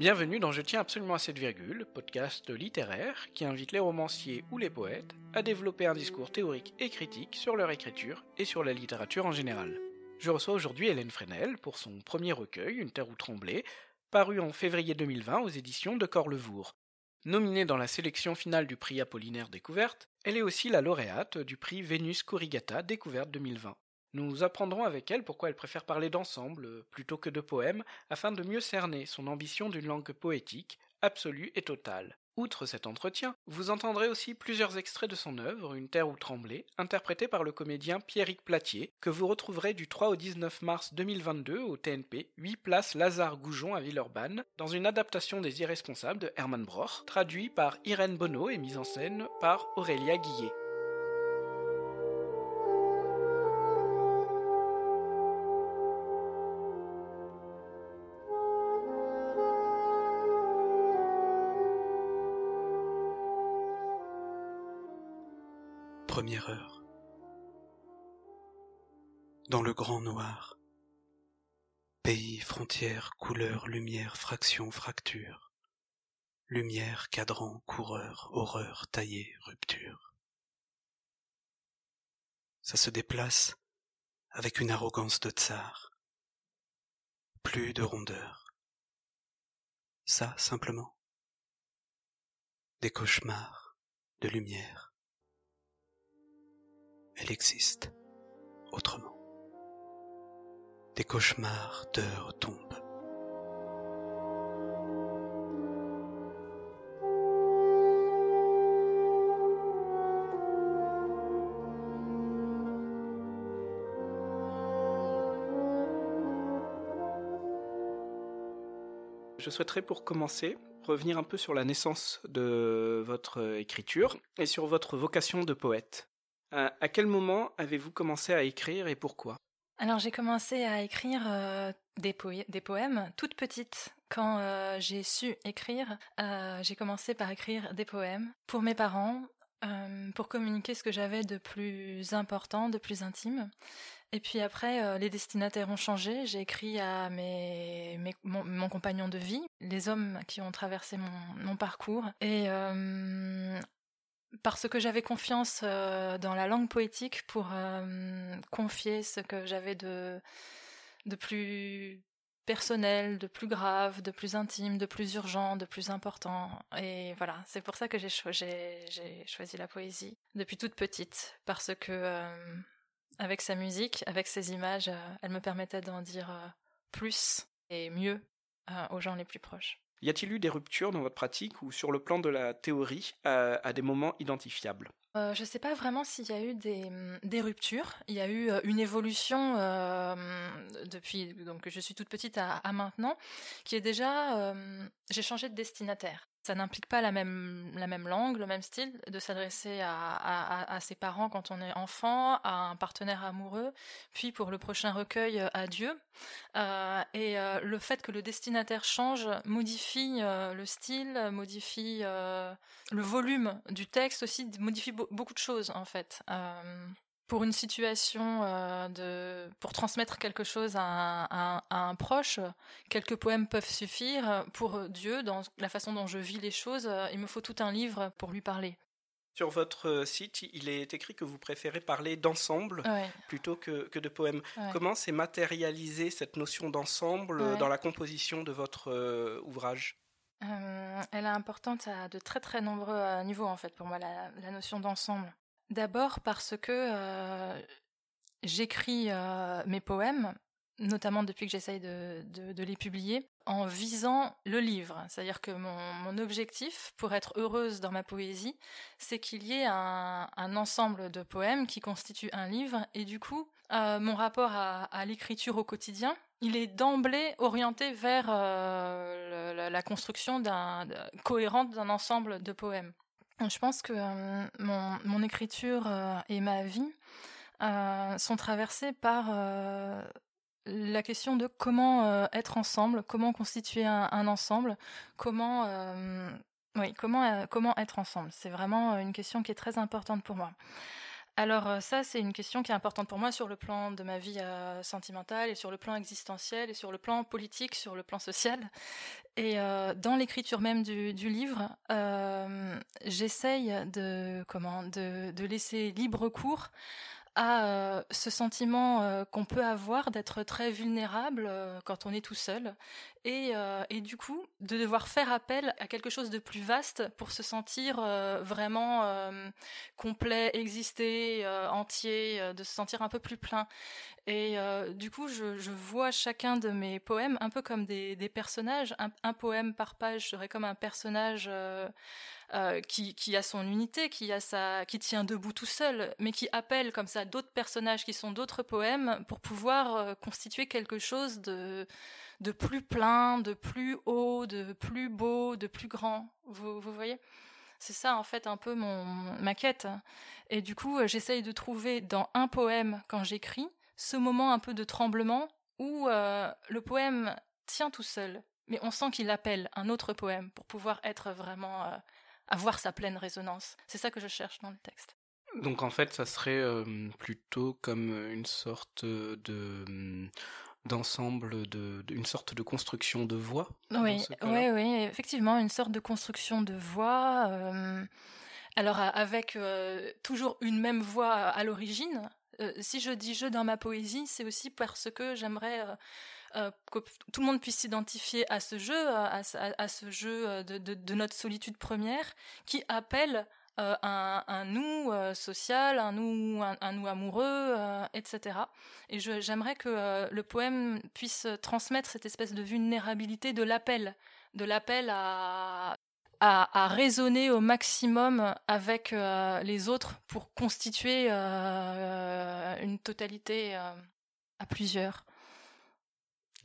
Bienvenue dans Je tiens absolument à cette virgule, podcast littéraire qui invite les romanciers ou les poètes à développer un discours théorique et critique sur leur écriture et sur la littérature en général. Je reçois aujourd'hui Hélène Fresnel pour son premier recueil, Une terre où trembler, paru en février 2020 aux éditions de Corlevour. Nominée dans la sélection finale du prix Apollinaire Découverte, elle est aussi la lauréate du prix Vénus Corrigata Découverte 2020. Nous apprendrons avec elle pourquoi elle préfère parler d'ensemble euh, plutôt que de poèmes afin de mieux cerner son ambition d'une langue poétique, absolue et totale. Outre cet entretien, vous entendrez aussi plusieurs extraits de son œuvre, Une terre où trembler, interprété par le comédien Pierrick Platier, que vous retrouverez du 3 au 19 mars 2022 au TNP, 8 place Lazare Goujon à Villeurbanne, dans une adaptation des Irresponsables de Hermann Broch, traduit par Irène Bonneau et mise en scène par Aurélia Guillet. Première heure. Dans le grand noir. Pays, frontières, couleurs, lumière, fraction, fracture. Lumière, cadran, coureur, horreur, taillé, rupture. Ça se déplace avec une arrogance de tsar. Plus de rondeur. Ça, simplement. Des cauchemars de lumière elle existe autrement. Des cauchemars d'heures tombent. Je souhaiterais pour commencer revenir un peu sur la naissance de votre écriture et sur votre vocation de poète. Euh, à quel moment avez-vous commencé à écrire et pourquoi? Alors j'ai commencé à écrire euh, des, poèmes toute petite. Quand euh, j'ai su écrire, j'ai commencé par écrire des poèmes pour mes parents, pour communiquer ce que j'avais de plus important, de plus intime. Et puis après, les destinataires ont changé. J'ai écrit à mes, mon, compagnon de vie, les hommes qui ont traversé mon, mon parcours. Et parce que j'avais confiance euh, dans la langue poétique pour euh, confier ce que j'avais de, de plus personnel, de plus grave, de plus intime, de plus urgent, de plus important. Et voilà, c'est pour ça que j'ai choisi la poésie depuis toute petite, parce que euh, avec sa musique, avec ses images, elle me permettait d'en dire plus et mieux aux gens les plus proches. Y a-t-il eu des ruptures dans votre pratique ou sur le plan de la théorie à, des moments identifiables? Euh, je ne sais pas vraiment s'il y a eu des, des, ruptures. Il y a eu euh, une évolution euh, depuis donc je suis toute petite à maintenant, qui est déjà j'ai changé de destinataire. Ça n'implique pas la même, la même langue, le même style, de s'adresser à, ses parents quand on est enfant, à un partenaire amoureux, puis pour le prochain recueil, euh, à Dieu. Euh, et euh, le fait que le destinataire change modifie le style, modifie le volume du texte aussi, modifie beaucoup de choses en fait pour une situation euh, de pour transmettre quelque chose à un, proche, quelques poèmes peuvent suffire. Pour Dieu, dans la façon dont je vis les choses, euh, il me faut tout un livre pour lui parler. Sur votre euh, site, il est écrit que vous préférez parler d'ensemble plutôt que, que, de poèmes. Comment s'est matérialisée cette notion d'ensemble dans la composition de votre ouvrage? Elle est importante à de très très nombreux niveaux en fait pour moi la notion d'ensemble. D'abord parce que euh, j'écris euh, mes poèmes, notamment depuis que j'essaye de, les publier, en visant le livre. C'est-à-dire que mon, objectif, pour être heureuse dans ma poésie, c'est qu'il y ait un, ensemble de poèmes qui constituent un livre. Et du coup, euh, mon rapport à, l'écriture au quotidien, il est d'emblée orienté vers la, construction cohérente d'un ensemble de poèmes. Je pense que mon, écriture et ma vie sont traversées par la question de comment être ensemble, comment constituer un, ensemble, comment, oui, comment, comment être ensemble. C'est vraiment une question qui est très importante pour moi. Alors euh, ça, c'est une question qui est importante pour moi sur le plan de ma vie euh, sentimentale et sur le plan existentiel et sur le plan politique, sur le plan social. Et euh, dans l'écriture même du, livre, j'essaye de comment de, de, laisser libre cours à euh, ce sentiment euh, qu'on peut avoir d'être très vulnérable euh, quand on est tout seul et, et, du coup de devoir faire appel à quelque chose de plus vaste pour se sentir vraiment complet, exister, entier, de se sentir un peu plus plein. Et du coup, je, vois chacun de mes poèmes un peu comme des, personnages. Un, poème par page serait comme un personnage euh, qui, a son unité, qui, a sa, qui tient debout tout seul, mais qui appelle comme ça d'autres personnages qui sont d'autres poèmes pour pouvoir euh, constituer quelque chose de, de plus plein, de plus haut, de plus beau, de plus grand. Vous, vous voyez? C'est ça en fait un peu mon ma quête. Et du coup, euh, j'essaye de trouver dans un poème quand j'écris ce moment un peu de tremblement où le poème tient tout seul, mais on sent qu'il appelle un autre poème pour pouvoir être vraiment avoir sa pleine résonance. C'est ça que je cherche dans le texte. Donc en fait, ça serait euh, plutôt comme une sorte de hum, d'ensemble de, une sorte de construction de voix. Oui, oui, oui, effectivement, une sorte de construction de voix. Euh, alors avec euh, toujours une même voix à l'origine. si je dis je dans ma poésie, c'est aussi parce que j'aimerais euh, que tout le monde puisse s'identifier à ce jeu, à, ce jeu euh, de, notre solitude première, qui appelle euh, un, nous social, un nous, un, nous amoureux, etc. Et j'aimerais que le poème puisse transmettre cette espèce de vulnérabilité de l'appel, de l'appel à, à, raisonner au maximum avec les autres pour constituer une totalité à plusieurs.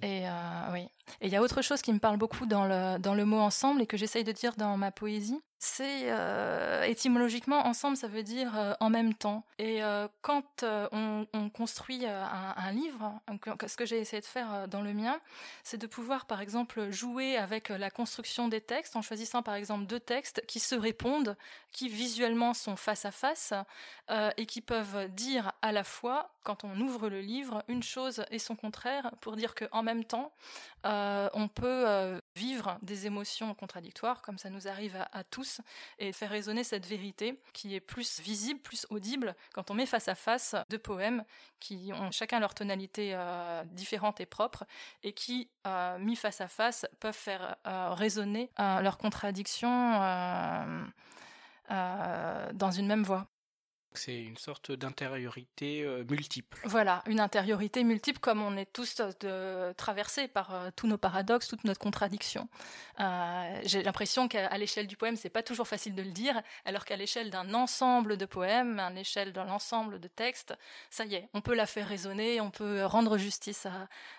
Et euh, oui. Et il y a autre chose qui me parle beaucoup dans le, dans le mot ensemble et que j'essaye de dire dans ma poésie, c'est euh, étymologiquement ensemble, ça veut dire euh, en même temps. Et euh, quand on, on, construit un, un, livre, ce que j'ai essayé de faire dans le mien, c'est de pouvoir par exemple jouer avec la construction des textes en choisissant par exemple deux textes qui se répondent, qui visuellement sont face à face et qui peuvent dire à la fois, quand on ouvre le livre, une chose et son contraire pour dire qu'en même temps, on peut vivre des émotions contradictoires, comme ça nous arrive à, tous, et faire résonner cette vérité qui est plus visible, plus audible quand on met face à face deux poèmes qui ont chacun leur tonalité euh, différente et propre, et qui, euh, mis face à face, peuvent faire euh, résonner leurs contradictions dans une même voix. C'est une sorte d'intériorité euh, multiple. Voilà, une intériorité multiple comme on est tous de, traversés par euh, tous nos paradoxes, toute notre contradiction. Euh, j'ai l'impression qu'à l'échelle du poème, c'est pas toujours facile de le dire, alors qu'à l'échelle d'un ensemble de poèmes, à l'échelle d'un ensemble de textes, ça y est, on peut la faire résonner, on peut rendre justice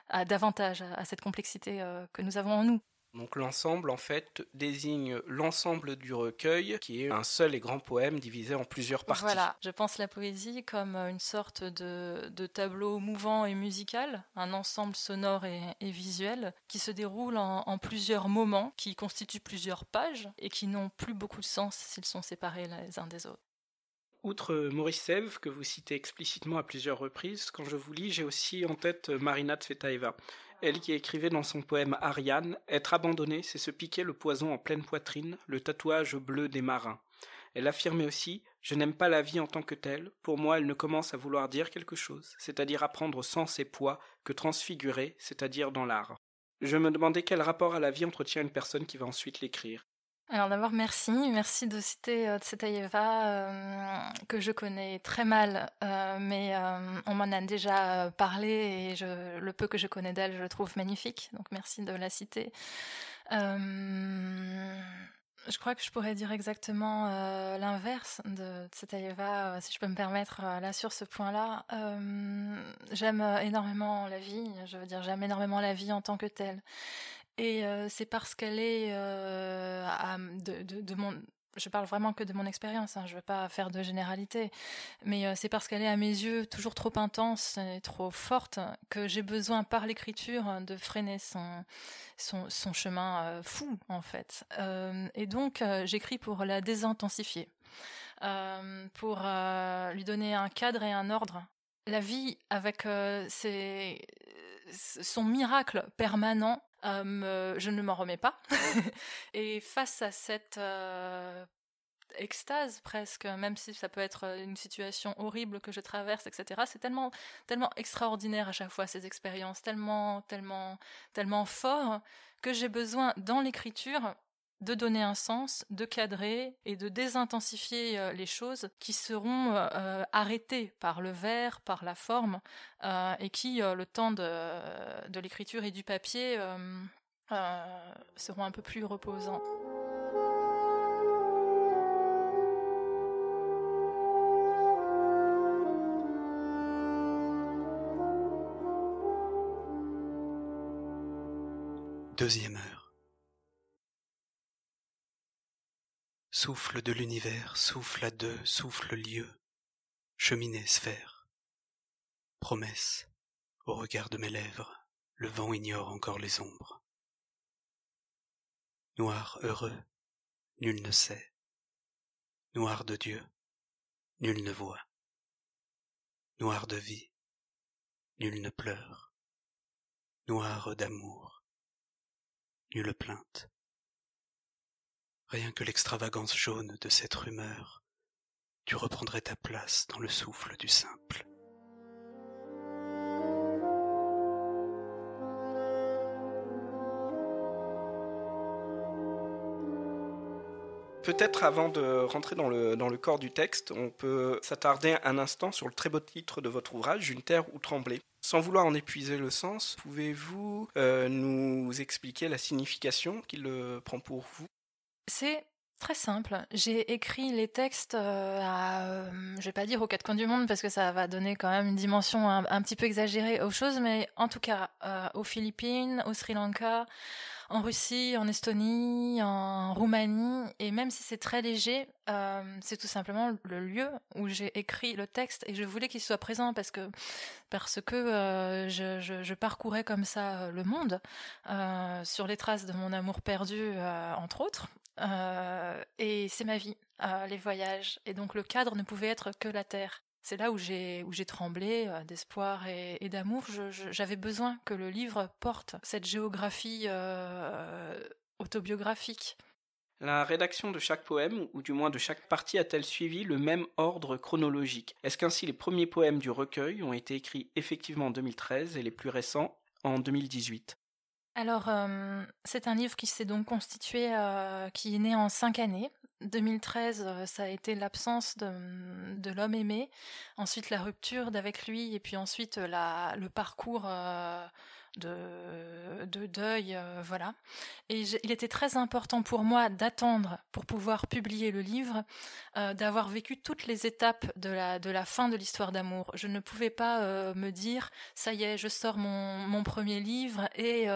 à, davantage à cette complexité que nous avons en nous. Donc l'ensemble, en fait, désigne l'ensemble du recueil, qui est un seul et grand poème divisé en plusieurs parties. Voilà, je pense la poésie comme une sorte de, tableau mouvant et musical, un ensemble sonore et, visuel, qui se déroule en, plusieurs moments, qui constituent plusieurs pages, et qui n'ont plus beaucoup de sens s'ils sont séparés les uns des autres. Outre Maurice Sèvres, que vous citez explicitement à plusieurs reprises, quand je vous lis, j'ai aussi en tête Marina Tsvetaeva elle qui écrivait dans son poème Ariane Être abandonné, c'est se piquer le poison en pleine poitrine, le tatouage bleu des marins. Elle affirmait aussi Je n'aime pas la vie en tant que telle, pour moi elle ne commence à vouloir dire quelque chose, c'est-à-dire à prendre sens et poids, que transfigurer, c'est-à-dire dans l'art. Je me demandais quel rapport à la vie entretient une personne qui va ensuite l'écrire. Alors d'abord, merci. Merci de citer euh, euh, que je connais très mal, euh, mais on m'en a déjà parlé et je, le peu que je connais d'elle, je le trouve magnifique. Donc merci de la citer. je crois que je pourrais dire exactement l'inverse de Tsetaeva, si je peux me permettre, là sur ce point-là. j'aime énormément la vie, je veux dire, j'aime énormément la vie en tant que telle. Et c'est parce qu'elle est de, de, de, mon je parle vraiment que de mon expérience, hein, je ne veux pas faire de généralité, mais c'est parce qu'elle est à mes yeux toujours trop intense et trop forte que j'ai besoin par l'écriture de freiner son, son, son chemin fou en fait. et donc j'écris pour la désintensifier. pour lui donner un cadre et un ordre. La vie avec son miracle permanent, je ne m'en remets pas. et face à cette extase presque, même si ça peut être euh, une situation horrible que je traverse, etc. C'est tellement, tellement extraordinaire à chaque fois ces expériences, tellement, tellement, tellement fort que j'ai besoin dans l'écriture de donner un sens, de cadrer et de désintensifier euh, les choses qui seront euh, arrêtées par le verre, par la forme, et qui, le temps de, de l'écriture et du papier, seront un peu plus reposants. Deuxième heure. Souffle de l'univers, souffle à deux, souffle lieu, cheminée, sphère. Promesse, au regard de mes lèvres, le vent ignore encore les ombres. Noir heureux, nul ne sait. Noir de Dieu, nul ne voit. Noir de vie, nul ne pleure. Noir d'amour, nulle plainte. Rien que l'extravagance jaune de cette rumeur, tu reprendrais ta place dans le souffle du simple. Peut-être avant de rentrer dans le, corps du texte, on peut s'attarder un instant sur le très beau titre de votre ouvrage, Une terre où trembler. Sans vouloir en épuiser le sens, pouvez-vous euh, nous expliquer la signification qu'il prend pour vous? C'est Très simple. J'ai écrit les textes euh, à, euh, je vais pas dire aux quatre coins du monde parce que ça va donner quand même une dimension un, petit peu exagérée aux choses, mais en tout cas aux Philippines, au Sri Lanka, en Russie, en Estonie, en Roumanie, et même si c'est très léger, euh, c'est tout simplement le lieu où j'ai écrit le texte et je voulais qu'il soit présent parce que parce que euh, je, parcourais comme ça euh, le monde sur les traces de mon amour perdu entre autres et c'est ma vie les voyages et donc le cadre ne pouvait être que la terre c'est là où j'ai où j'ai tremblé euh, d'espoir et, d'amour. J'avais besoin que le livre porte cette géographie euh, autobiographique. La rédaction de chaque poème, ou du moins de chaque partie, a-t-elle suivi le même ordre chronologique? Est-ce qu'ainsi les premiers poèmes du recueil ont été écrits effectivement en 2013 et les plus récents en 2018 alors, euh, c'est un livre qui s'est donc constitué, qui est né en cinq années. 2013, euh, ça a été l'absence de, l'homme aimé, ensuite la rupture d'avec lui, et puis ensuite le parcours euh, de, de deuil, euh, voilà. Et il était très important pour moi d'attendre pour pouvoir publier le livre, euh, d'avoir vécu toutes les étapes de la, de la fin de l'histoire d'amour. Je ne pouvais pas euh, me dire, ça y est, je sors mon, mon premier livre et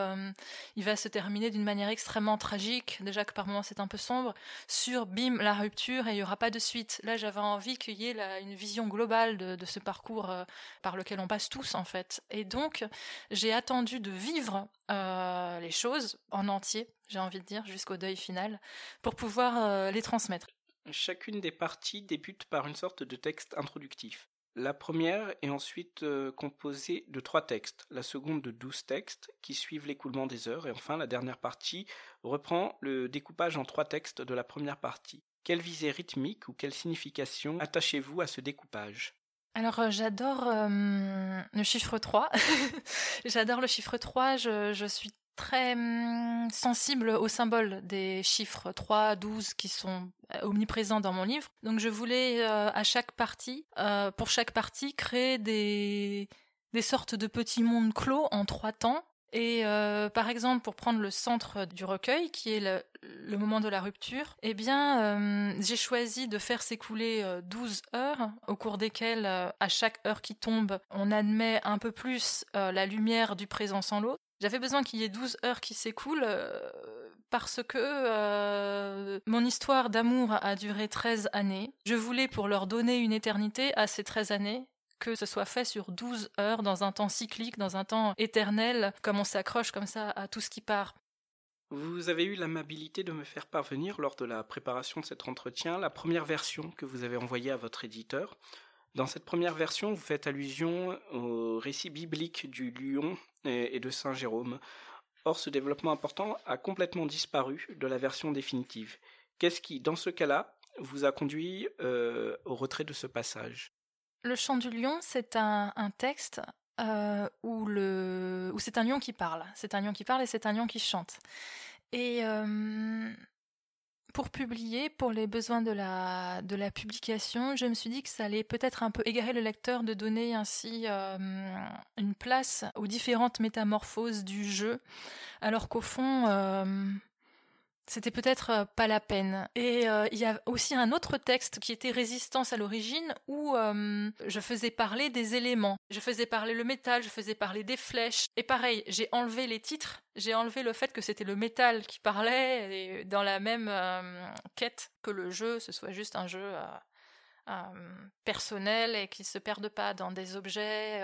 il va se terminer d'une manière extrêmement tragique, déjà que par moments c'est un peu sombre, sur bim, la rupture et il n'y aura pas de suite. Là, j'avais envie qu'il y ait une vision globale de, de ce parcours par lequel on passe tous, en fait. Et donc, j'ai attendu de vivre euh, les choses en entier, j'ai envie de dire, jusqu'au deuil final, pour pouvoir euh, les transmettre. Chacune des parties débute par une sorte de texte introductif. La première est ensuite euh, composée de trois textes, la seconde de douze textes qui suivent l'écoulement des heures, et enfin la dernière partie reprend le découpage en trois textes de la première partie. Quelle visée rythmique ou quelle signification attachez-vous à ce découpage? Alors euh, j'adore euh, le chiffre 3. j'adore le chiffre 3, je, je suis très hum, sensible au symbole des chiffres 3, 12 qui sont euh, omniprésents dans mon livre. Donc je voulais à chaque partie, pour chaque partie, créer des, des sortes de petits mondes clos en trois temps et euh, par exemple, pour prendre le centre du recueil, qui est le, moment de la rupture, eh bien, euh, j'ai choisi de faire s'écouler 12 euh, heures, au cours desquelles, à chaque heure qui tombe, on admet un peu plus la lumière du présent sans l'autre. J'avais besoin qu'il y ait 12 heures qui s'écoulent parce que mon histoire d'amour a duré 13 années. Je voulais, pour leur donner une éternité à ces 13 années, que ce soit fait sur 12 heures dans un temps cyclique, dans un temps éternel, comme on s'accroche comme ça à tout ce qui part. Vous avez eu l'amabilité de me faire parvenir lors de la préparation de cet entretien la première version que vous avez envoyée à votre éditeur. Dans cette première version, vous faites allusion au récit biblique du lion et de Saint Jérôme. Or, ce développement important a complètement disparu de la version définitive. Qu'est-ce qui, dans ce cas-là, vous a conduit euh, au retrait de ce passage? Le chant du lion, c'est un, texte euh, où, c'est un lion qui parle. C'est un lion qui parle et c'est un lion qui chante. Et euh, pour publier, pour les besoins de la, publication, je me suis dit que ça allait peut-être un peu égarer le lecteur de donner ainsi euh, une place aux différentes métamorphoses du jeu, alors qu'au fond, c'était peut-être euh, pas la peine. Et euh, il y a aussi un autre texte qui était Résistance à l'origine où euh, je faisais parler des éléments. Je faisais parler le métal, je faisais parler des flèches. Et pareil, j'ai enlevé les titres, j'ai enlevé le fait que c'était le métal qui parlait dans la même quête que le jeu, ce soit juste un jeu personnel et qui se perde pas dans des objets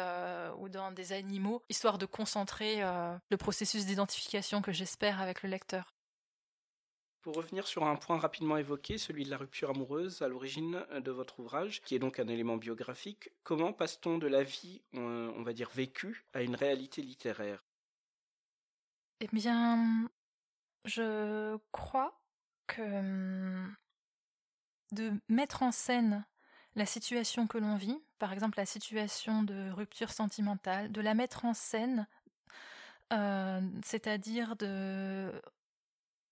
ou dans des animaux, histoire de concentrer le processus d'identification que j'espère avec le lecteur. Pour revenir sur un point rapidement évoqué, celui de la rupture amoureuse à l'origine de votre ouvrage, qui est donc un élément biographique, comment passe-t-on de la vie, on va dire vécue, à une réalité littéraire? Eh bien, je crois que hum, de mettre en scène la situation que l'on vit, par exemple la situation de rupture sentimentale, de la mettre en scène, euh, c'est-à-dire de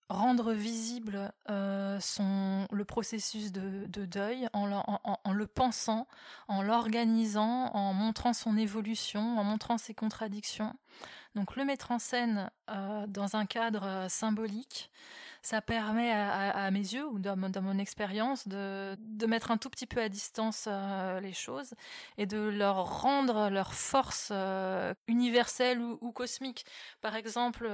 rendre visible euh, son, le processus de, deuil en, le pensant, en l'organisant, en montrant son évolution, en montrant ses contradictions. Donc le mettre en scène euh, dans un cadre euh, symbolique, ça permet à, mes yeux ou dans, mon expérience de, mettre un tout petit peu à distance les choses et de leur rendre leur force universelle ou, cosmique. Par exemple,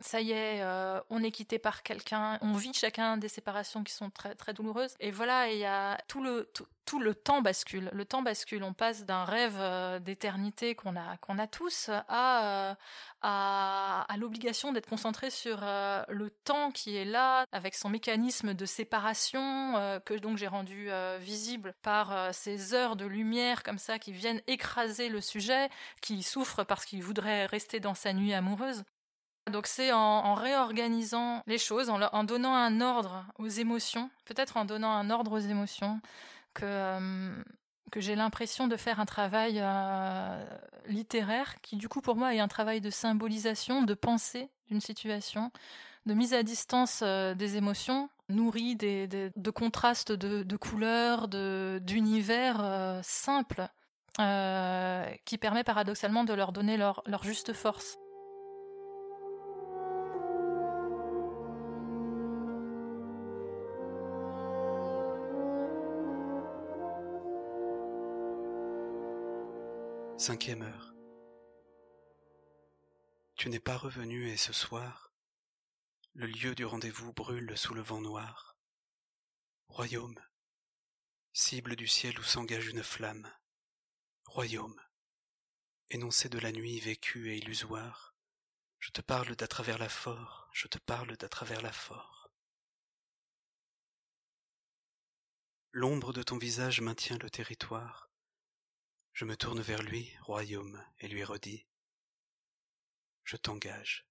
ça y est, euh, on est quitté par quelqu'un, on vit chacun des séparations qui sont très très douloureuses. Et voilà, il y a tout le tout, le temps bascule. Le temps bascule. On passe d'un rêve euh, d'éternité qu'on a qu'on a tous à euh, à, à l'obligation d'être concentré sur le temps qui est là, avec son mécanisme de séparation que donc j'ai rendu visible par ces heures de lumière comme ça qui viennent écraser le sujet, qui souffre parce qu'il voudrait rester dans sa nuit amoureuse. Donc c'est en, réorganisant les choses, en, donnant un ordre aux émotions, peut-être en donnant un ordre aux émotions, que, euh, j'ai l'impression de faire un travail euh, littéraire qui du coup pour moi est un travail de symbolisation, de pensée d'une situation, de mise à distance euh, des émotions, nourries de contrastes de, couleurs, d'univers simples, qui permet paradoxalement de leur donner leur juste force. Cinquième heure. Tu n'es pas revenu et ce soir, le lieu du rendez-vous brûle sous le vent noir. Royaume, cible du ciel où s'engage une flamme. Royaume, énoncé de la nuit vécue et illusoire. Je te parle d'à travers la fort, je te parle d'à travers la fort. L'ombre de ton visage maintient le territoire. Je me tourne vers lui, royaume, et lui redis Je t'engage.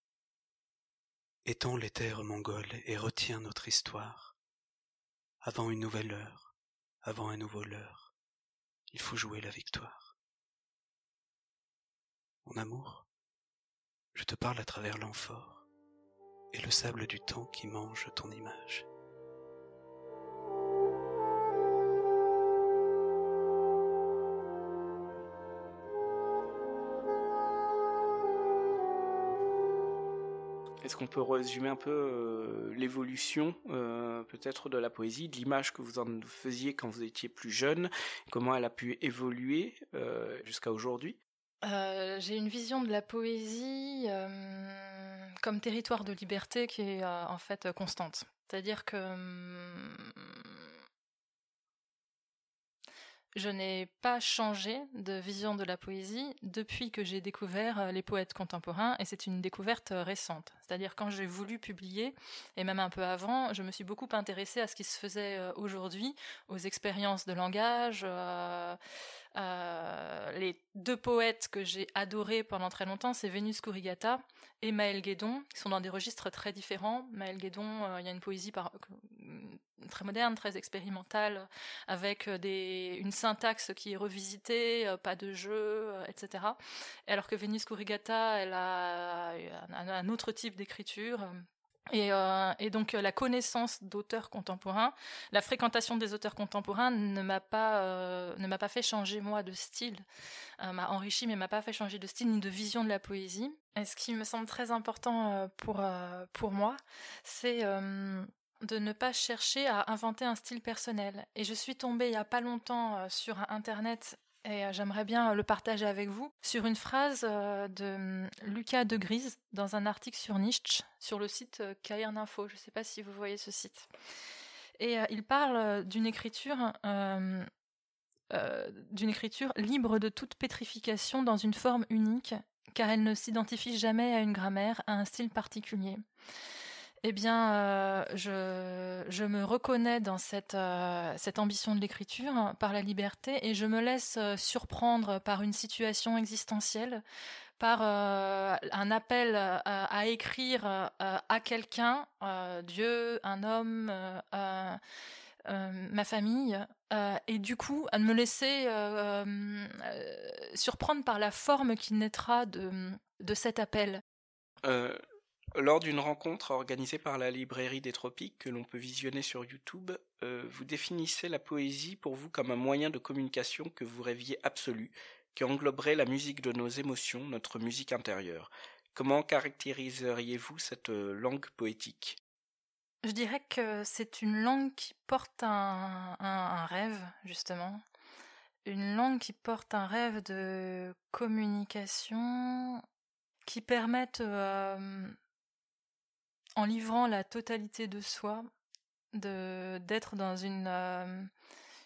Étends les terres mongoles et retiens notre histoire. Avant une nouvelle heure, avant un nouveau leurre, il faut jouer la victoire. Mon amour, je te parle à travers l'amphore et le sable du temps qui mange ton image. Est-ce qu'on peut résumer un peu euh, l'évolution euh, peut-être de la poésie, de l'image que vous en faisiez quand vous étiez plus jeune, comment elle a pu évoluer euh, jusqu'à aujourd'hui? J'ai une vision de la poésie comme territoire de liberté qui est en fait constante. C'est-à-dire que hum, je n'ai pas changé de vision de la poésie depuis que j'ai découvert euh, les poètes contemporains, et c'est une découverte euh, récente. C'est-à-dire quand j'ai voulu publier, et même un peu avant, je me suis beaucoup intéressée à ce qui se faisait euh, aujourd'hui, aux expériences de langage. Les deux poètes que j'ai adorés pendant très longtemps, c'est Vénus Kurigata et Maël Guédon, qui sont dans des registres très différents. Maël Guédon, il y a une poésie par, très moderne, très expérimentale, avec euh, une syntaxe qui est revisitée, euh, pas de jeu, euh, etc. Alors que Vénus Kurigata, elle a un, autre type d'écriture. Et, et, donc la connaissance d'auteurs contemporains, la fréquentation des auteurs contemporains ne m'a pas ne m'a pas fait changer moi de style, m'a enrichi mais m'a pas fait changer de style ni de vision de la poésie. Et ce qui me semble très important pour pour moi, c'est de ne pas chercher à inventer un style personnel. Et je suis tombée il n'y a pas longtemps euh, sur Internet et euh, j'aimerais bien le partager avec vous, sur une phrase euh, de hum, Lucas de Grise dans un article sur Nietzsche sur le site Cairn Info. Je ne sais pas si vous voyez ce site. Et il parle d'une écriture, d'une écriture libre de toute pétrification dans une forme unique, car elle ne s'identifie jamais à une grammaire, à un style particulier. Eh bien, euh, je, me reconnais dans cette, euh, ambition de l'écriture hein, par la liberté et je me laisse euh, surprendre par une situation existentielle, par un appel à écrire à quelqu'un, Dieu, un homme, ma famille, et du coup à me laisser surprendre par la forme qui naîtra de cet appel. Lors d'une rencontre organisée par la librairie des Tropiques que l'on peut visionner sur YouTube, euh, vous définissez la poésie pour vous comme un moyen de communication que vous rêviez absolu, qui engloberait la musique de nos émotions, notre musique intérieure. Comment caractériseriez-vous cette euh, langue poétique? Je dirais que c'est une langue qui porte un, rêve, justement. Une langue qui porte un rêve de communication qui permette euh, en livrant la totalité de soi, d'être dans une euh,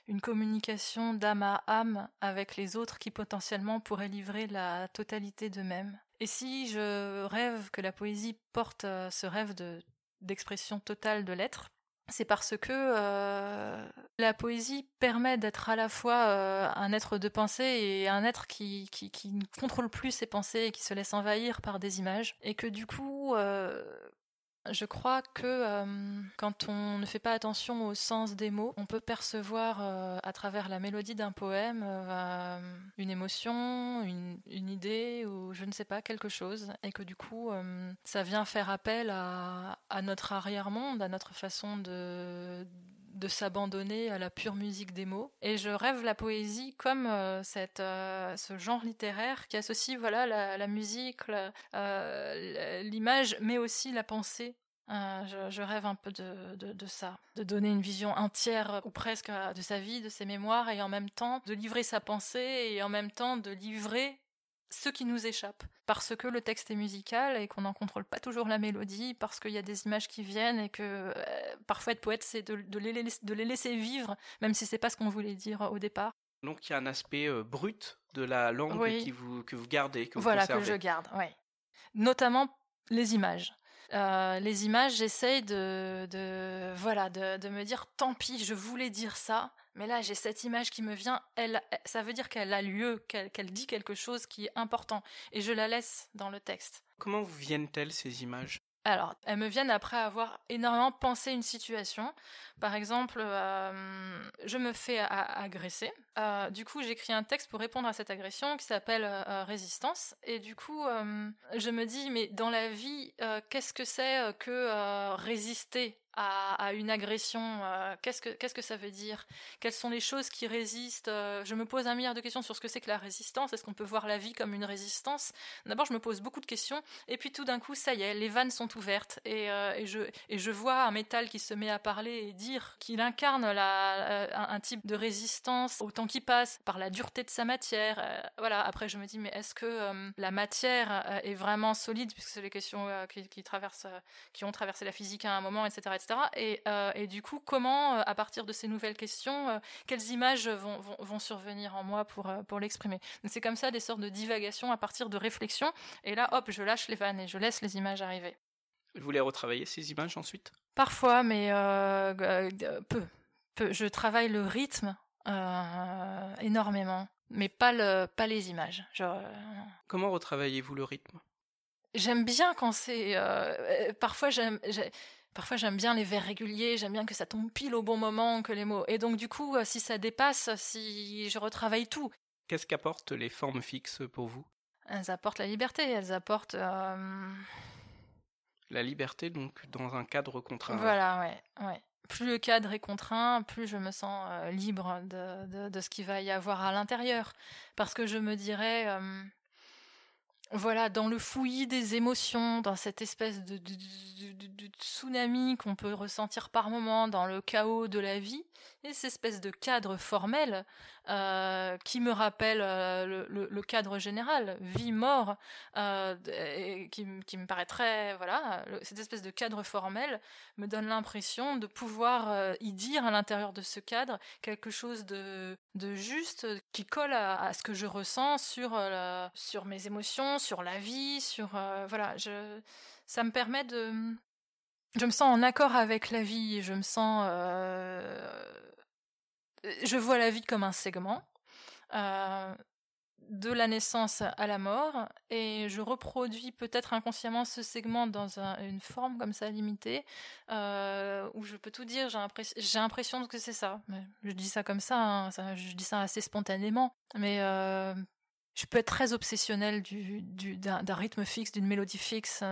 une communication d'âme à âme avec les autres qui potentiellement pourraient livrer la totalité d'eux-mêmes. Et si je rêve que la poésie porte euh, ce rêve de d'expression totale de l'être, c'est parce que euh, la poésie permet d'être à la fois un être de pensée et un être qui, qui, qui, ne contrôle plus ses pensées et qui se laisse envahir par des images. Et que du coup, je crois que euh, quand on ne fait pas attention au sens des mots, on peut percevoir euh, à travers la mélodie d'un poème euh, une émotion, une, idée ou je ne sais pas, quelque chose. Et que du coup, ça vient faire appel à, à notre arrière-monde, à notre façon de de s'abandonner à la pure musique des mots. Et je rêve la poésie comme euh, cette, euh, ce genre littéraire qui associe voilà la, musique, euh, l'image, mais aussi la pensée. Je, rêve un peu de, de, ça, de donner une vision entière ou presque de sa vie, de ses mémoires, et en même temps de livrer sa pensée, et en même temps de livrer ce qui nous échappe. Parce que le texte est musical et qu'on n'en contrôle pas toujours la mélodie, parce qu'il y a des images qui viennent et que euh, parfois être poète, c'est de, les, laisser vivre, même si c'est pas ce qu'on voulait dire au départ. Donc il y a un aspect euh, brut de la langue qui vous, que vous gardez, que voilà, que je garde, oui. Notamment les images. Euh, les images, j'essaye de, de, voilà, de, me dire tant pis, je voulais dire ça, mais là, j'ai cette image qui me vient, elle, ça veut dire qu'elle a lieu, qu'elle dit quelque chose qui est important, et je la laisse dans le texte. Comment vous viennent-elles ces images? Alors, elles me viennent après avoir énormément pensé une situation. Par exemple, euh, je me fais agresser. Euh, du coup, j'écris un texte pour répondre à cette agression qui s'appelle euh, Résistance. Et du coup, je me dis, mais dans la vie, qu'est-ce que c'est que résister? À, une agression euh, Qu'est-ce que ça veut dire? Quelles sont les choses qui résistent? Euh, Je me pose un milliard de questions sur ce que c'est que la résistance. Est-ce qu'on peut voir la vie comme une résistance? D'abord, je me pose beaucoup de questions, et puis tout d'un coup, ça y est, les vannes sont ouvertes, et, euh, je vois un métal qui se met à parler et dire qu'il incarne un, type de résistance au temps qui passe par la dureté de sa matière. voilà. Après, je me dis, mais est-ce que la matière est vraiment solide, puisque c'est les questions qui, qui traversent, qui ont traversé la physique à un moment, etc., etc. etc. Et, et, du coup, comment, à partir de ces nouvelles questions, quelles images vont, vont, vont, survenir en moi pour, pour l'exprimer? C'est comme ça des sortes de divagations à partir de réflexions. Et là, hop, je lâche les vannes et je laisse les images arriver. Vous voulez retravailler ces images ensuite? Parfois, mais peu, peu. Je travaille le rythme énormément mais pas, le, pas les images. Euh, Comment retravaillez-vous le rythme? J'aime bien quand c'est. Euh, euh, parfois, j'aime. Parfois, j'aime bien les vers réguliers, j'aime bien que ça tombe pile au bon moment, que les mots. Et donc, du coup, si ça dépasse, si je retravaille tout. Qu'est-ce qu'apportent les formes fixes pour vous? Elles apportent la liberté, elles apportent. La liberté, donc, dans un cadre contraint. Voilà, ouais, ouais plus le cadre est contraint, plus je me sens euh, libre de, de, ce qu'il va y avoir à l'intérieur. Parce que je me dirais, euh, voilà, dans le fouillis des émotions, dans cette espèce de, tsunami qu'on peut ressentir par moment, dans le chaos de la vie, et cette espèce de cadre formel euh, qui me rappelle euh, le, cadre général, vie-mort, euh, qui, me paraît très... Voilà, cette espèce de cadre formel me donne l'impression de pouvoir y dire à l'intérieur de ce cadre quelque chose de, juste qui colle à, ce que je ressens sur, sur mes émotions, sur la vie, sur... voilà, ça me permet de... Je me sens en accord avec la vie, je me sens je vois la vie comme un segment. Euh, de la naissance à la mort et je reproduis peut-être inconsciemment ce segment dans une forme comme ça limitée euh, où je peux tout dire j'ai l'impression que c'est ça je dis ça comme hein, ça, je dis ça assez spontanément mais euh, je peux être très obsessionnelle du, d'un, rythme fixe d'une mélodie fixe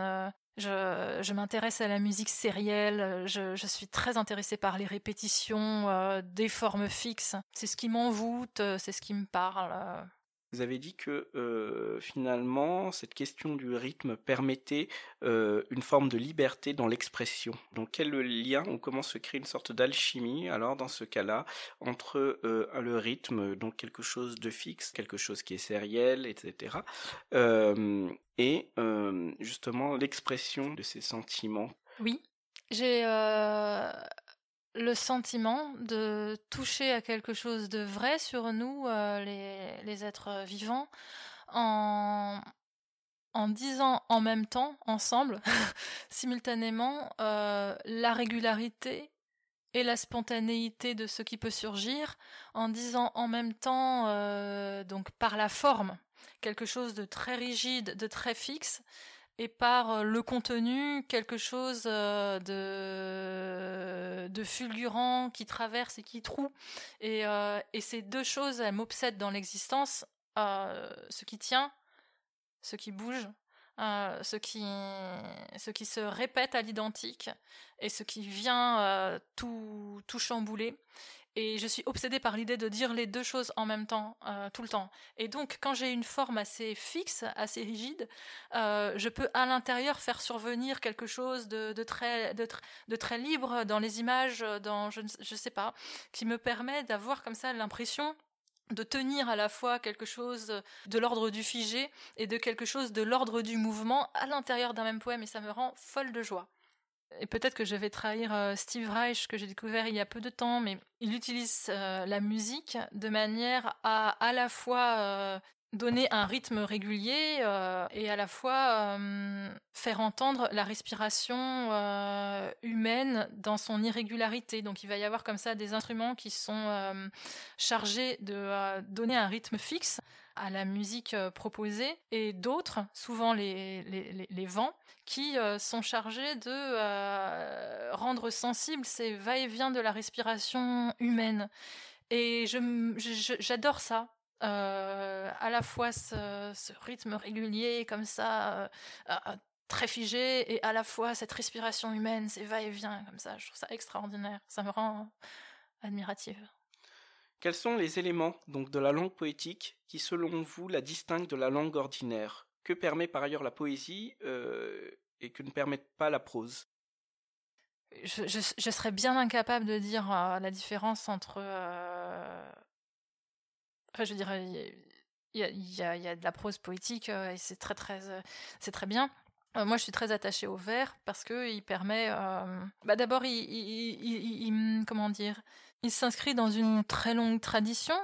je, m'intéresse à la musique sérielle, je, suis très intéressée par les répétitions, euh, des formes fixes. C'est ce qui m'envoûte, c'est ce qui me parle. Vous avez dit que euh, finalement, cette question du rythme permettait euh, une forme de liberté dans l'expression. Donc quel lien On commence se créer une sorte d'alchimie, alors dans ce cas-là, entre euh, le rythme, donc quelque chose de fixe, quelque chose qui est sériel, etc. et justement l'expression de ces sentiments? Oui. J'ai le sentiment de toucher à quelque chose de vrai sur nous, euh, les, êtres vivants, en, disant en même temps, ensemble, simultanément, euh, la régularité et la spontanéité de ce qui peut surgir, en disant en même temps, euh, donc par la forme, quelque chose de très rigide, de très fixe, et par euh, le contenu quelque chose euh, de, fulgurant qui traverse et qui troue. Et, euh, et ces deux choses, elles m'obsèdent dans l'existence. ce qui tient, ce qui bouge, ce, qui, ce qui se répète à l'identique et ce qui vient tout, tout chambouler et je suis obsédée par l'idée de dire les deux choses en même temps, euh, tout le temps. Et donc, quand j'ai une forme assez fixe, assez rigide, euh, je peux à l'intérieur faire survenir quelque chose de, très, de, de, très libre dans les images, dans je ne sais pas, qui me permet d'avoir comme ça l'impression de tenir à la fois quelque chose de l'ordre du figé et de quelque chose de l'ordre du mouvement à l'intérieur d'un même poème et ça me rend folle de joie. Et peut-être que je vais trahir euh, Steve Reich, que j'ai découvert il y a peu de temps, mais il utilise euh, la musique de manière à à la fois euh, donner un rythme régulier et à la fois faire entendre la respiration humaine dans son irrégularité. Donc il va y avoir comme ça des instruments qui sont chargés de donner un rythme fixe à la musique proposée et d'autres, souvent les, vents, qui euh, sont chargés de euh, rendre sensible ces va-et-vient de la respiration humaine. Et j'adore ça. Euh, à la fois ce, rythme régulier comme ça, très figé, et à la fois cette respiration humaine, ces va-et-vient comme ça. Je trouve ça extraordinaire. Ça me rend admirative. Quels sont les éléments donc de la langue poétique qui, selon vous, la distinguent de la langue ordinaire? Que permet par ailleurs la poésie euh, et que ne permet pas la prose? Je, serais bien incapable de dire euh, la différence entre. Euh, enfin, je dirais, il y, a, de la prose poétique et c'est très c'est très bien. Moi, je suis très attachée au verre parce que il permet. Bah, d'abord, il, comment dire, il s'inscrit dans une très longue tradition,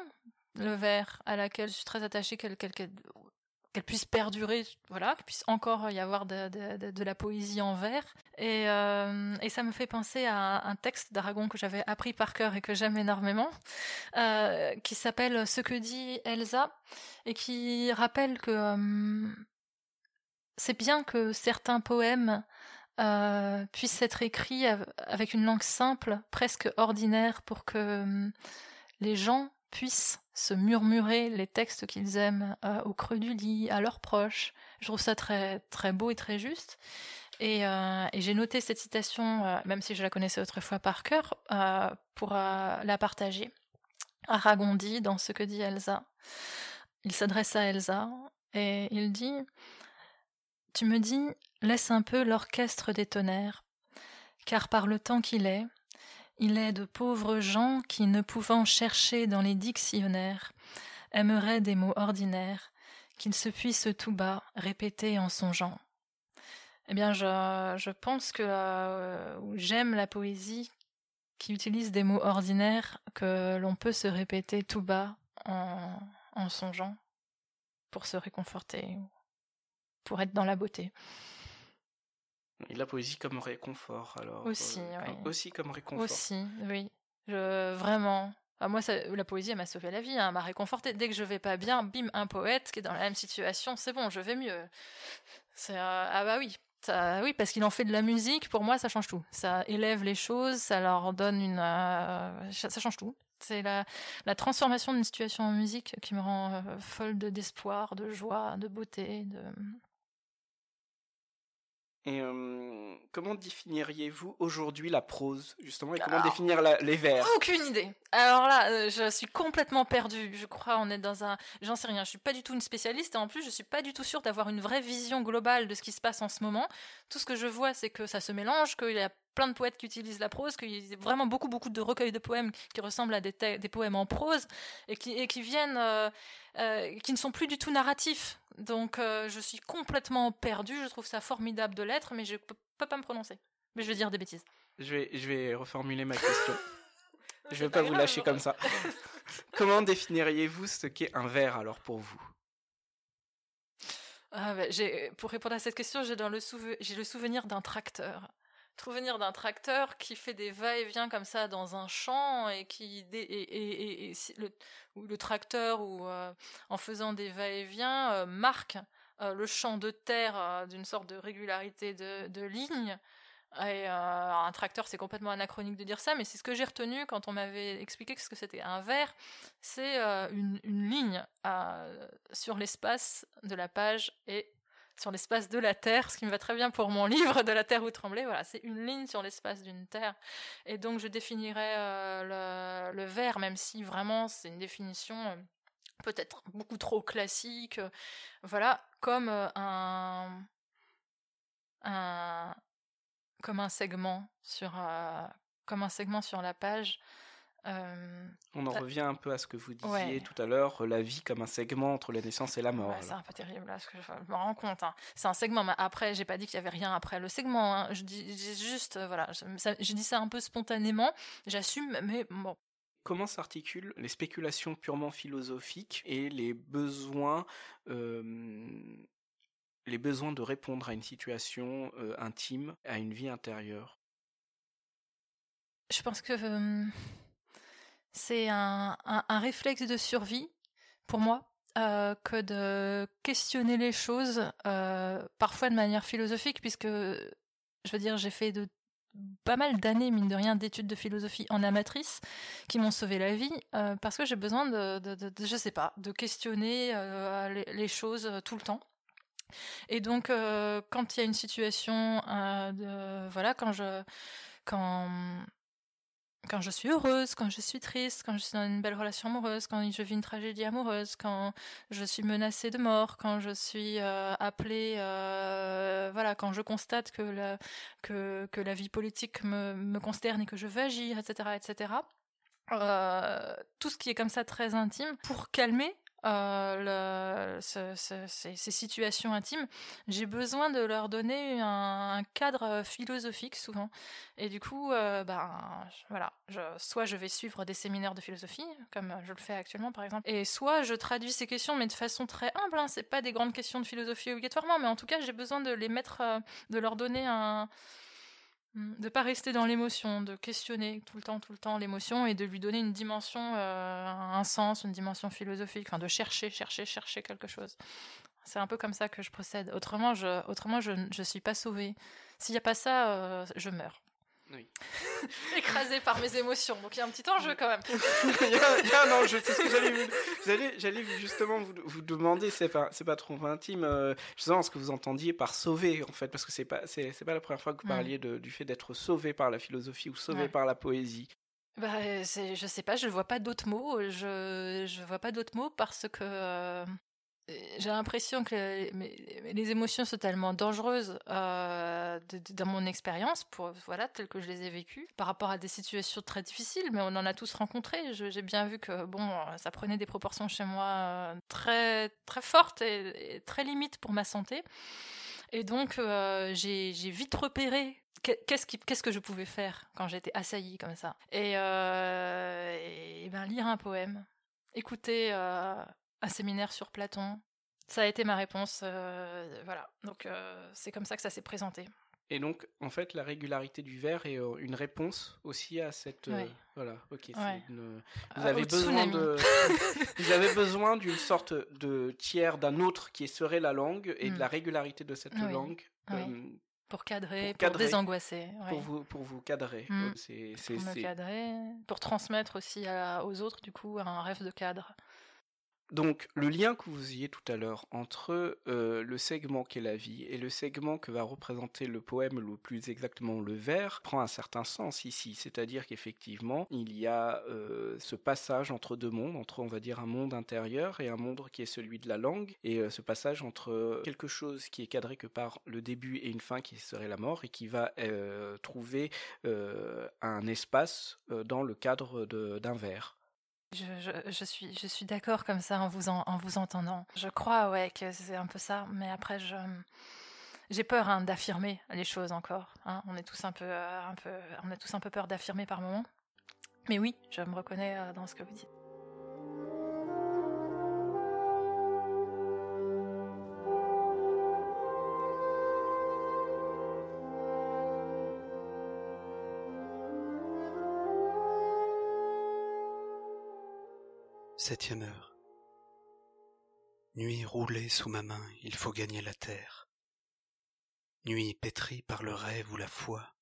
le verre, à laquelle je suis très attachée, qu'elle puisse perdurer, voilà, qu'il puisse encore y avoir de, la poésie en vers. Et, euh, et, ça me fait penser à un texte d'Aragon que j'avais appris par cœur et que j'aime énormément, euh, qui s'appelle Ce que dit Elsa, et qui rappelle que euh, c'est bien que certains poèmes euh, puissent être écrits avec une langue simple, presque ordinaire, pour que euh, les gens puissent se murmurer les textes qu'ils aiment euh, au creux du lit, à leurs proches. Je trouve ça très, très beau et très juste. Et, euh, j'ai noté cette citation, même si je la connaissais autrefois par cœur, pour la partager. Aragon dit dans ce que dit Elsa. Il s'adresse à Elsa et il dit Tu me dis, laisse un peu l'orchestre des tonnerres, car par le temps qu'il est, il est de pauvres gens qui, ne pouvant chercher dans les dictionnaires, aimeraient des mots ordinaires, qu'ils se puissent tout bas répéter en songeant. Eh bien, je, je pense que euh, j'aime la poésie qui utilise des mots ordinaires que l'on peut se répéter tout bas en, en songeant pour se réconforter, pour être dans la beauté. Et la poésie comme réconfort, alors. Aussi, euh, oui. Aussi comme réconfort. Aussi, oui. Je, vraiment. Ah, moi, ça, la poésie, elle m'a sauvé la vie, hein, m'a réconforté. Dès que je vais pas bien, bim, un poète qui est dans la même situation, c'est bon, je vais mieux. C'est, euh, ah bah oui, ça, oui, parce qu'il en fait de la musique, pour moi, ça change tout. Ça élève les choses, ça leur donne une. Euh, ça change tout. C'est la, la transformation d'une situation en musique qui me rend folle de, d'espoir, de joie, de beauté, de. Et comment définiriez-vous aujourd'hui la prose, justement, et comment définir les vers? Aucune idée. Alors là, euh, je suis complètement perdue. Je crois on est dans un... J'en sais rien, je suis pas du tout une spécialiste, et en plus, je suis pas du tout sûre d'avoir une vraie vision globale de ce qui se passe en ce moment. Tout ce que je vois, c'est que ça se mélange, qu'il y a plein de poètes qui utilisent la prose, qu'il y a vraiment beaucoup, beaucoup de recueils de poèmes qui ressemblent à des, des poèmes en prose, et qui, et qui viennent... Euh, euh, qui ne sont plus du tout narratifs. Donc euh, je suis complètement perdue, je trouve ça formidable de l'être, mais je peux, peux pas me prononcer. Mais je vais dire des bêtises. Je vais, je vais reformuler ma question. je vais pas, vous lâcher comme ça. Comment définiriez-vous ce qu'est un vers alors pour vous? Ah, bah, Pour répondre à cette question, j'ai le, le souvenir d'un tracteur souvenir d'un tracteur qui fait des va-et-vient comme ça dans un champ et qui et, et, le, le, tracteur ou euh, en faisant des va-et-vient euh, marque euh, le champ de terre d'une sorte de régularité de, ligne. Et un tracteur, c'est complètement anachronique de dire ça, mais c'est ce que j'ai retenu quand on m'avait expliqué ce que c'était un verre. C'est une, une, ligne sur l'espace de la page et sur l'espace de la Terre, ce qui me va très bien pour mon livre de la Terre où trembler. Voilà, c'est une ligne sur l'espace d'une Terre. Et donc je définirais euh, le, le même si vraiment c'est une définition euh, peut-être beaucoup trop classique, euh, voilà, comme un, un comme un segment sur comme un segment sur la page euh, on en revient un peu à ce que vous disiez tout à l'heure, la vie comme un segment entre la naissance et la mort. c'est un peu terrible, là, ce que je me rends compte. Hein. C'est un segment, mais après, j'ai pas dit qu'il y avait rien après le segment. Hein. Je dis juste, euh, voilà, je, dis ça un peu spontanément, j'assume, mais bon. Comment s'articulent les spéculations purement philosophiques et les besoins, euh, les besoins de répondre à une situation intime, à une vie intérieure? Je pense que c'est un, un, réflexe de survie pour moi euh, que de questionner les choses, euh, parfois de manière philosophique, puisque je veux dire, j'ai fait de pas mal d'années, mine de rien, d'études de philosophie en amatrice qui m'ont sauvé la vie euh, parce que j'ai besoin de, je sais pas, de questionner les, les, choses tout le temps. Et donc, quand il y a une situation de, voilà, quand je, quand quand je suis heureuse, quand je suis triste, quand je suis dans une belle relation amoureuse, quand je vis une tragédie amoureuse, quand je suis menacée de mort, quand je suis euh, appelée, euh, voilà, quand je constate que la, que, la vie politique me, me consterne et que je veux agir, etc., etc. Euh, tout ce qui est comme ça très intime pour calmer euh, ces, situations intimes, j'ai besoin de leur donner un, cadre philosophique souvent. Et du coup, euh, ben voilà, je, soit je vais suivre des séminaires de philosophie, comme je le fais actuellement par exemple, et soit je traduis ces questions, mais de façon très humble. Hein, c'est pas des grandes questions de philosophie obligatoirement, mais en tout cas, j'ai besoin de les mettre, euh, de leur donner un de pas rester dans l'émotion, de questionner tout le temps, tout le temps l'émotion et de lui donner une dimension, euh, un sens, une dimension philosophique, enfin de chercher, chercher, chercher quelque chose. C'est un peu comme ça que je procède. Autrement, je, autrement, suis pas sauvée. S'il n'y a pas ça, euh, je meurs. Oui. Écrasée par mes émotions. Donc il y a un petit enjeu quand même. il, y a, il y a un enjeu, c'est ce que j'allais vous- j'allais, j'allais justement vous, vous demander, c'est pas, c'est pas trop intime, euh, justement ce que vous entendiez par sauver en fait, parce que c'est pas, c'est, c'est pas la première fois que vous Mm. parliez de- du fait d'être sauvé par la philosophie ou sauvé Ouais. par la poésie. Bah, euh, je sais pas, je vois pas d'autres mots. Je, je vois pas d'autres mots parce que euh, j'ai l'impression que les, émotions sont tellement dangereuses euh, dans mon expérience, pour voilà, telles que je les ai vécues, par rapport à des situations très difficiles, mais on en a tous rencontré. J'ai bien vu que bon, ça prenait des proportions chez moi euh, très très fortes et, et très limites pour ma santé. Et donc, euh, j'ai vite repéré qu'est- qu'est-ce que je pouvais faire quand j'étais assaillie comme ça. Et, euh, et ben, lire un poème, écouter un séminaire sur Platon, ça a été ma réponse. euh, voilà, donc euh, c'est comme ça que ça s'est présenté. Et donc, en fait, la régularité du verre est euh, une réponse aussi à cette. euh. Voilà, ok. Ouais. une- Vous avez besoin de. vous avez besoin d'une sorte de tiers d'un autre qui serait la langue et de Mm. la régularité de cette Oui. langue. Oui. euh, Pour cadrer, Pour pour, désangoisser. pour, vous, pour vous cadrer. Mm. Euh, C'est, c'est, Pour me cadrer, pour transmettre aussi à- aux autres, du coup, un rêve de cadre. Donc, le lien que vous faisiez tout à l'heure entre euh, le segment qu'est la vie et le segment que va représenter le poème, ou plus exactement le vers, prend un certain sens ici. C'est-à-dire qu'effectivement, il y a euh, ce passage entre deux mondes, entre, on va dire, un monde intérieur et un monde qui est celui de la langue, et euh, ce passage entre quelque chose qui est cadré que par le début et une fin qui serait la mort, et qui va trouver un espace dans le cadre d'un vers. Je, suis, je suis d'accord comme ça en vous, en, en vous entendant. Je crois, ouais, que c'est un peu ça. Mais après, je, j'ai peur hein, d'affirmer les choses encore. hein. On est tous un peu, euh, un peu, on a tous un peu peur d'affirmer par moment. Mais oui, je me reconnais euh, dans ce que vous dites. Septième heure. Nuit roulée sous ma main, il faut gagner la terre. Nuit pétrie par le rêve ou la foi,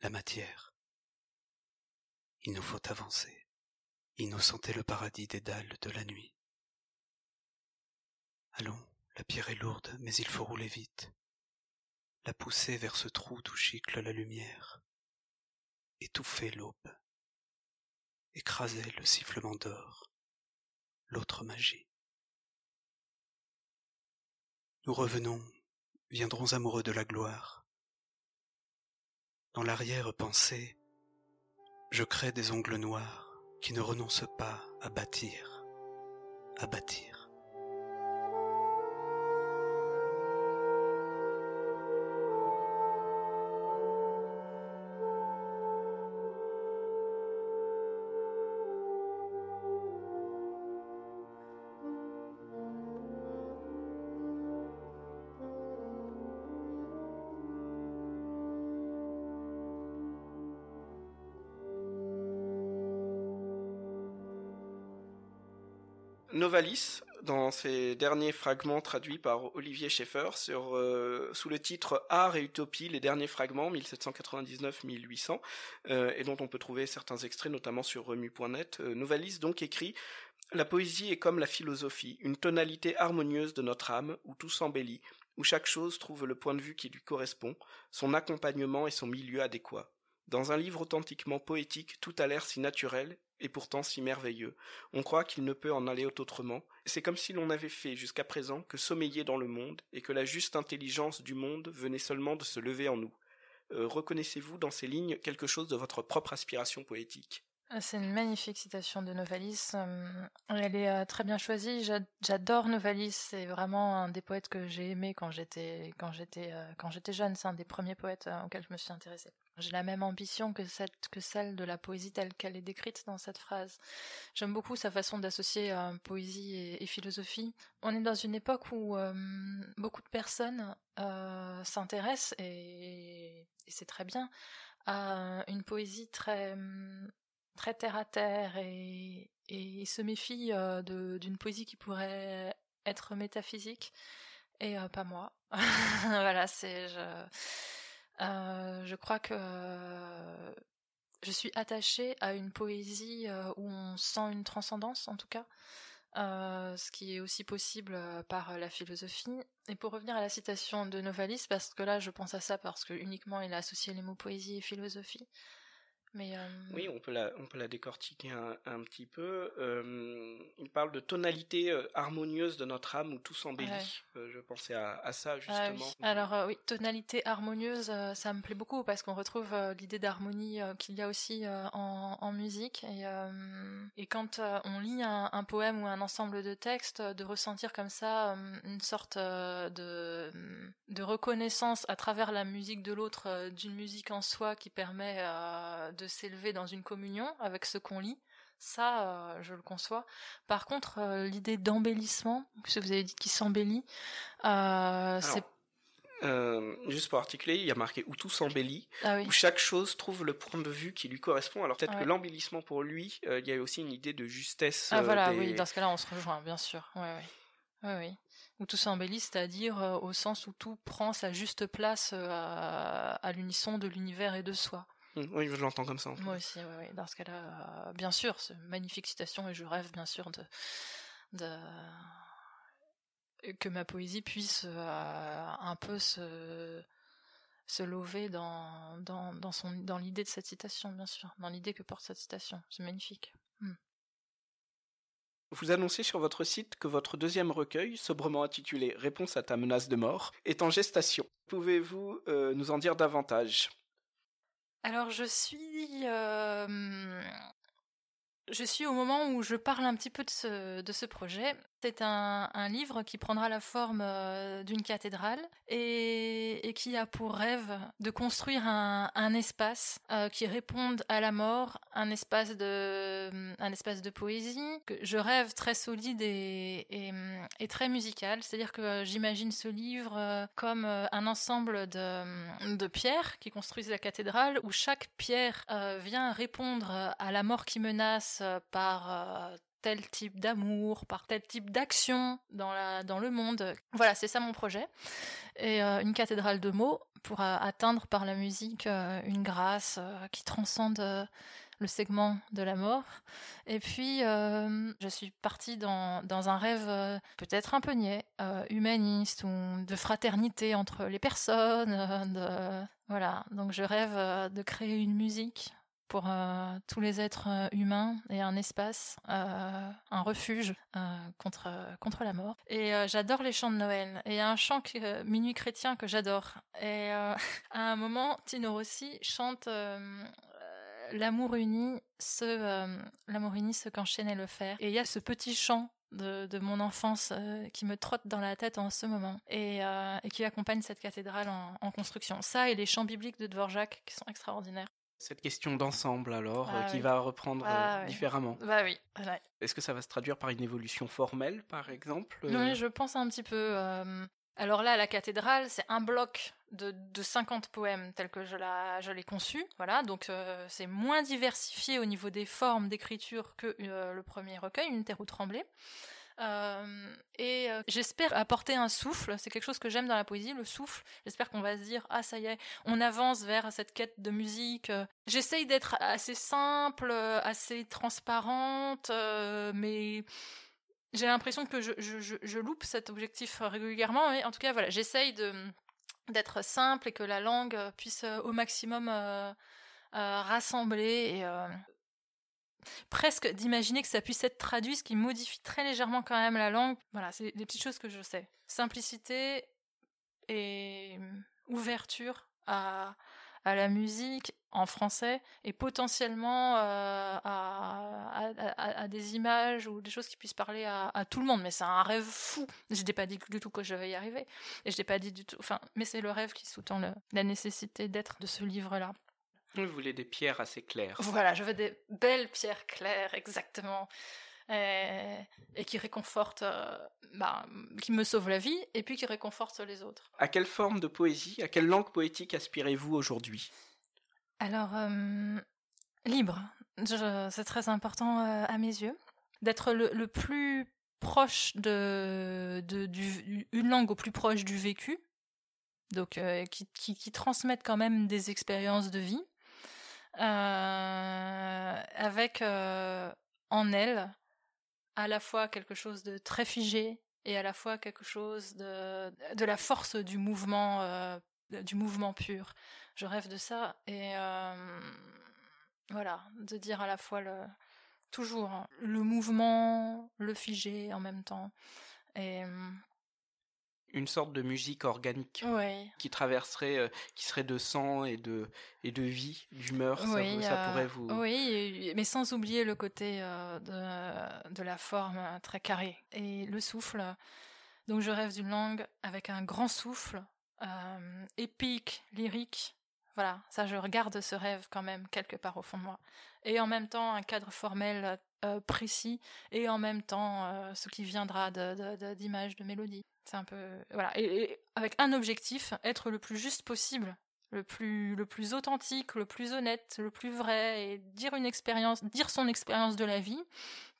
la matière. Il nous faut avancer, innocenter le paradis des dalles de la nuit. Allons, la pierre est lourde, mais il faut rouler vite. La pousser vers ce trou d'où gicle la lumière. Étouffer l'aube écraser le sifflement d'or, l'autre magie. Nous revenons, viendrons amoureux de la gloire. Dans l'arrière-pensée, je crée des ongles noirs qui ne renoncent pas à bâtir, à bâtir. Novalis, dans ses derniers fragments traduits par Olivier Schaeffer euh, sous le titre Art et Utopie, les derniers fragments 1799-1800, euh, et dont on peut trouver certains extraits notamment sur remu.net, euh, Novalis donc écrit La poésie est comme la philosophie, une tonalité harmonieuse de notre âme où tout s'embellit, où chaque chose trouve le point de vue qui lui correspond, son accompagnement et son milieu adéquat. Dans un livre authentiquement poétique, tout a l'air si naturel et pourtant si merveilleux. On croit qu'il ne peut en aller autrement. C'est comme si l'on n'avait fait jusqu'à présent que sommeiller dans le monde et que la juste intelligence du monde venait seulement de se lever en nous. Euh, Reconnaissez-vous dans ces lignes quelque chose de votre propre aspiration poétique? C'est une magnifique citation de Novalis. Euh, elle est euh, très bien choisie. J'adore Novalis. C'est vraiment un des poètes que j'ai aimé quand j'étais quand j'étais euh, quand j'étais jeune. C'est un des premiers poètes auxquels je me suis intéressée. J'ai la même ambition que, cette, que celle de la poésie telle qu'elle est décrite dans cette phrase. J'aime beaucoup sa façon d'associer poésie et, philosophie. On est dans une époque où beaucoup de personnes s'intéressent et c'est très bien à une poésie très très terre à terre et, se méfie d'une poésie qui pourrait être métaphysique et pas moi. voilà, c'est je, je crois que je suis attachée à une poésie où on sent une transcendance en tout cas. ce qui est aussi possible par la philosophie. Et pour revenir à la citation de Novalis, parce que là je pense à ça parce que uniquement il a associé les mots poésie et philosophie, euh, oui, on peut la, on peut la décortiquer un, petit peu. Euh, il parle de tonalité euh, harmonieuse de notre âme où tout s'embellit. je pensais à, ça ah justement. Alors oui, tonalité harmonieuse, ça me plaît beaucoup parce qu'on retrouve l'idée d'harmonie qu'il y a aussi en, musique. Et, et quand on lit un, poème ou un ensemble de textes, de ressentir comme ça une sorte de, de reconnaissance à travers la musique de l'autre, d'une musique en soi qui permet de s'élever dans une communion avec ce qu'on lit. Ça, euh, je le conçois. Par contre, euh, l'idée d'embellissement, que vous avez dit qui s'embellit, euh, c'est juste pour articuler, il y a marqué où tout s'embellit, ah où chaque chose trouve le point de vue qui lui correspond. Alors peut-être que l'embellissement pour lui, il y a aussi une idée de justesse. Ah voilà, oui, dans ce cas-là, on se rejoint, bien sûr. Oui, oui. oui, Où tout s'embellit, c'est-à-dire au sens où tout prend sa juste place à l'unisson de l'univers et de soi. Mmh, oui, je l'entends comme ça. Moi aussi, oui, dans ce cas-là, euh, bien sûr, c'est une magnifique citation et je rêve bien sûr de, de que ma poésie puisse euh, un peu se se lever dans dans dans son dans l'idée de cette citation, bien sûr, dans l'idée que porte cette citation. C'est magnifique. Mmh. Vous annoncez sur votre site que votre deuxième recueil, sobrement intitulé Réponse à ta menace de mort, est en gestation. Pouvez-vous euh, nous en dire davantage? Alors je suis je suis au moment où je parle un petit peu de ce, de ce projet. C'est un, livre qui prendra la forme euh, d'une cathédrale et, qui a pour rêve de construire un, espace euh, qui réponde à la mort, un espace de, poésie. Je rêve très solide et, et très musical, c'est-à-dire que j'imagine ce livre euh, comme un ensemble de, de pierres qui construisent la cathédrale, où chaque pierre vient répondre à la mort qui menace par tel type d'amour, par tel type d'action dans, dans le monde. Voilà, c'est ça mon projet. Et euh, une cathédrale de mots pour euh, atteindre par la musique euh, une grâce qui transcende le segment de la mort. Et puis, je suis partie dans, dans un rêve peut-être un peu niais, humaniste ou de fraternité entre les personnes. Voilà, donc je rêve de créer une musique pour euh, tous les êtres euh, humains et un espace, euh, un refuge contre, contre la mort. Et j'adore les chants de Noël. Et il y a un chant Minuit chrétien que j'adore. Et à un moment, Tino Rossi chante L'amour uni, ce, l'amour uni, ce qu'enchaînait le fer. Et il y a ce petit chant de, de, mon enfance qui me trotte dans la tête en ce moment et, et qui accompagne cette cathédrale en, en, construction. Ça et les chants bibliques de Dvorak qui sont extraordinaires. Cette question d'ensemble alors, euh, ah qui va reprendre ah euh, différemment. Bah oui. Est-ce que ça va se traduire par une évolution formelle, par exemple Oui, euh? je pense un petit peu. Alors là, la cathédrale, c'est un bloc de, de 50 poèmes tels que je, la, je l'ai conçu. Voilà, donc c'est moins diversifié au niveau des formes d'écriture que le premier recueil, Une terre ou tremblée. Euh, et euh, j'espère apporter un souffle. C'est quelque chose que j'aime dans la poésie, le souffle. J'espère qu'on va se dire ah ça y est, on avance vers cette quête de musique. J'essaye d'être assez simple, assez transparente, euh, mais j'ai l'impression que je, loupe cet objectif régulièrement. Mais en tout cas voilà, j'essaye d'être simple et que la langue puisse au maximum rassembler et presque d'imaginer que ça puisse être traduit, ce qui modifie très légèrement quand même la langue. Voilà, c'est des petites choses que je sais. Simplicité et ouverture à, à la musique en français et potentiellement euh, à, à, des images ou des choses qui puissent parler à, tout le monde. Mais c'est un rêve fou. Je n'ai pas dit du tout que je vais y arriver. Et je n'ai pas dit du tout. Enfin, mais c'est le rêve qui sous-tend la nécessité d'être de ce livre-là. Vous voulez des pierres assez claires. Voilà, je veux des belles pierres claires, exactement. Et, qui réconfortent, euh, bah, qui me sauvent la vie, et puis qui réconfortent les autres. À quelle forme de poésie, à quelle langue poétique aspirez-vous aujourd'hui? Alors, euh, libre. C'est très important euh, à mes yeux. D'être le, plus proche de, de du, une langue au plus proche du vécu, donc qui, qui, qui, transmettent quand même des expériences de vie, euh, avec euh, en elle à la fois quelque chose de très figé et à la fois quelque chose de, de la force du mouvement, euh, du mouvement pur. Je rêve de ça et voilà, de dire à la fois toujours hein, le mouvement, le figé en même temps. Une sorte de musique organique qui traverserait, euh, qui serait de sang et de et de vie, d'humeur. ça, euh, pourrait vous. Oui, mais sans oublier le côté euh, de, de la forme très carrée et le souffle. Donc je rêve d'une langue avec un grand souffle, épique, lyrique. Voilà, ça je regarde ce rêve quand même quelque part au fond de moi. Et en même temps un cadre formel précis et en même temps ce qui viendra d'images, de, de, mélodies. C'est un peu voilà et, avec un objectif, être le plus juste possible, le plus le plus authentique, le plus honnête, le plus vrai et dire une expérience, dire son expérience de la vie,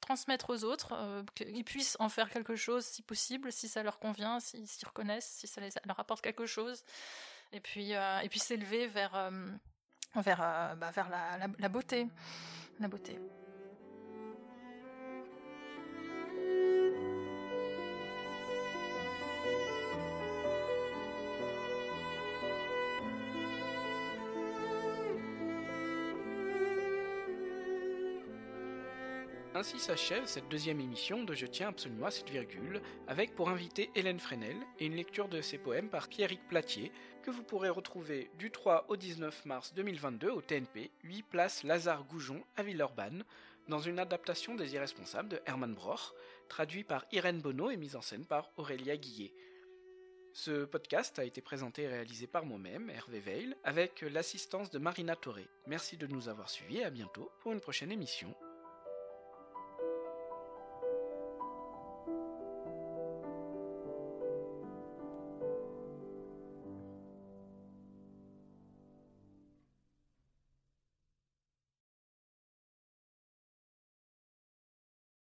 transmettre aux autres, euh, qu'ils puissent en faire quelque chose si possible, si ça leur convient, s'ils s'y reconnaissent, si ça leur apporte quelque chose, et puis euh, et puis s'élever vers euh, vers bah, vers la, la beauté, la beauté. Ainsi s'achève cette deuxième émission de Je tiens absolument à cette virgule, avec pour invité Hélène Fresnel et une lecture de ses poèmes par Pierrick Platier, que vous pourrez retrouver du 3 au 19 mars 2022 au TNP, 8 place Lazare Goujon à Villeurbanne, dans une adaptation des Irresponsables de Hermann Broch, traduit par Irène Bonneau et mise en scène par Aurélia Guillet. Ce podcast a été présenté et réalisé par moi-même, Hervé Veil, avec l'assistance de Marina Toré. Merci de nous avoir suivis et à bientôt pour une prochaine émission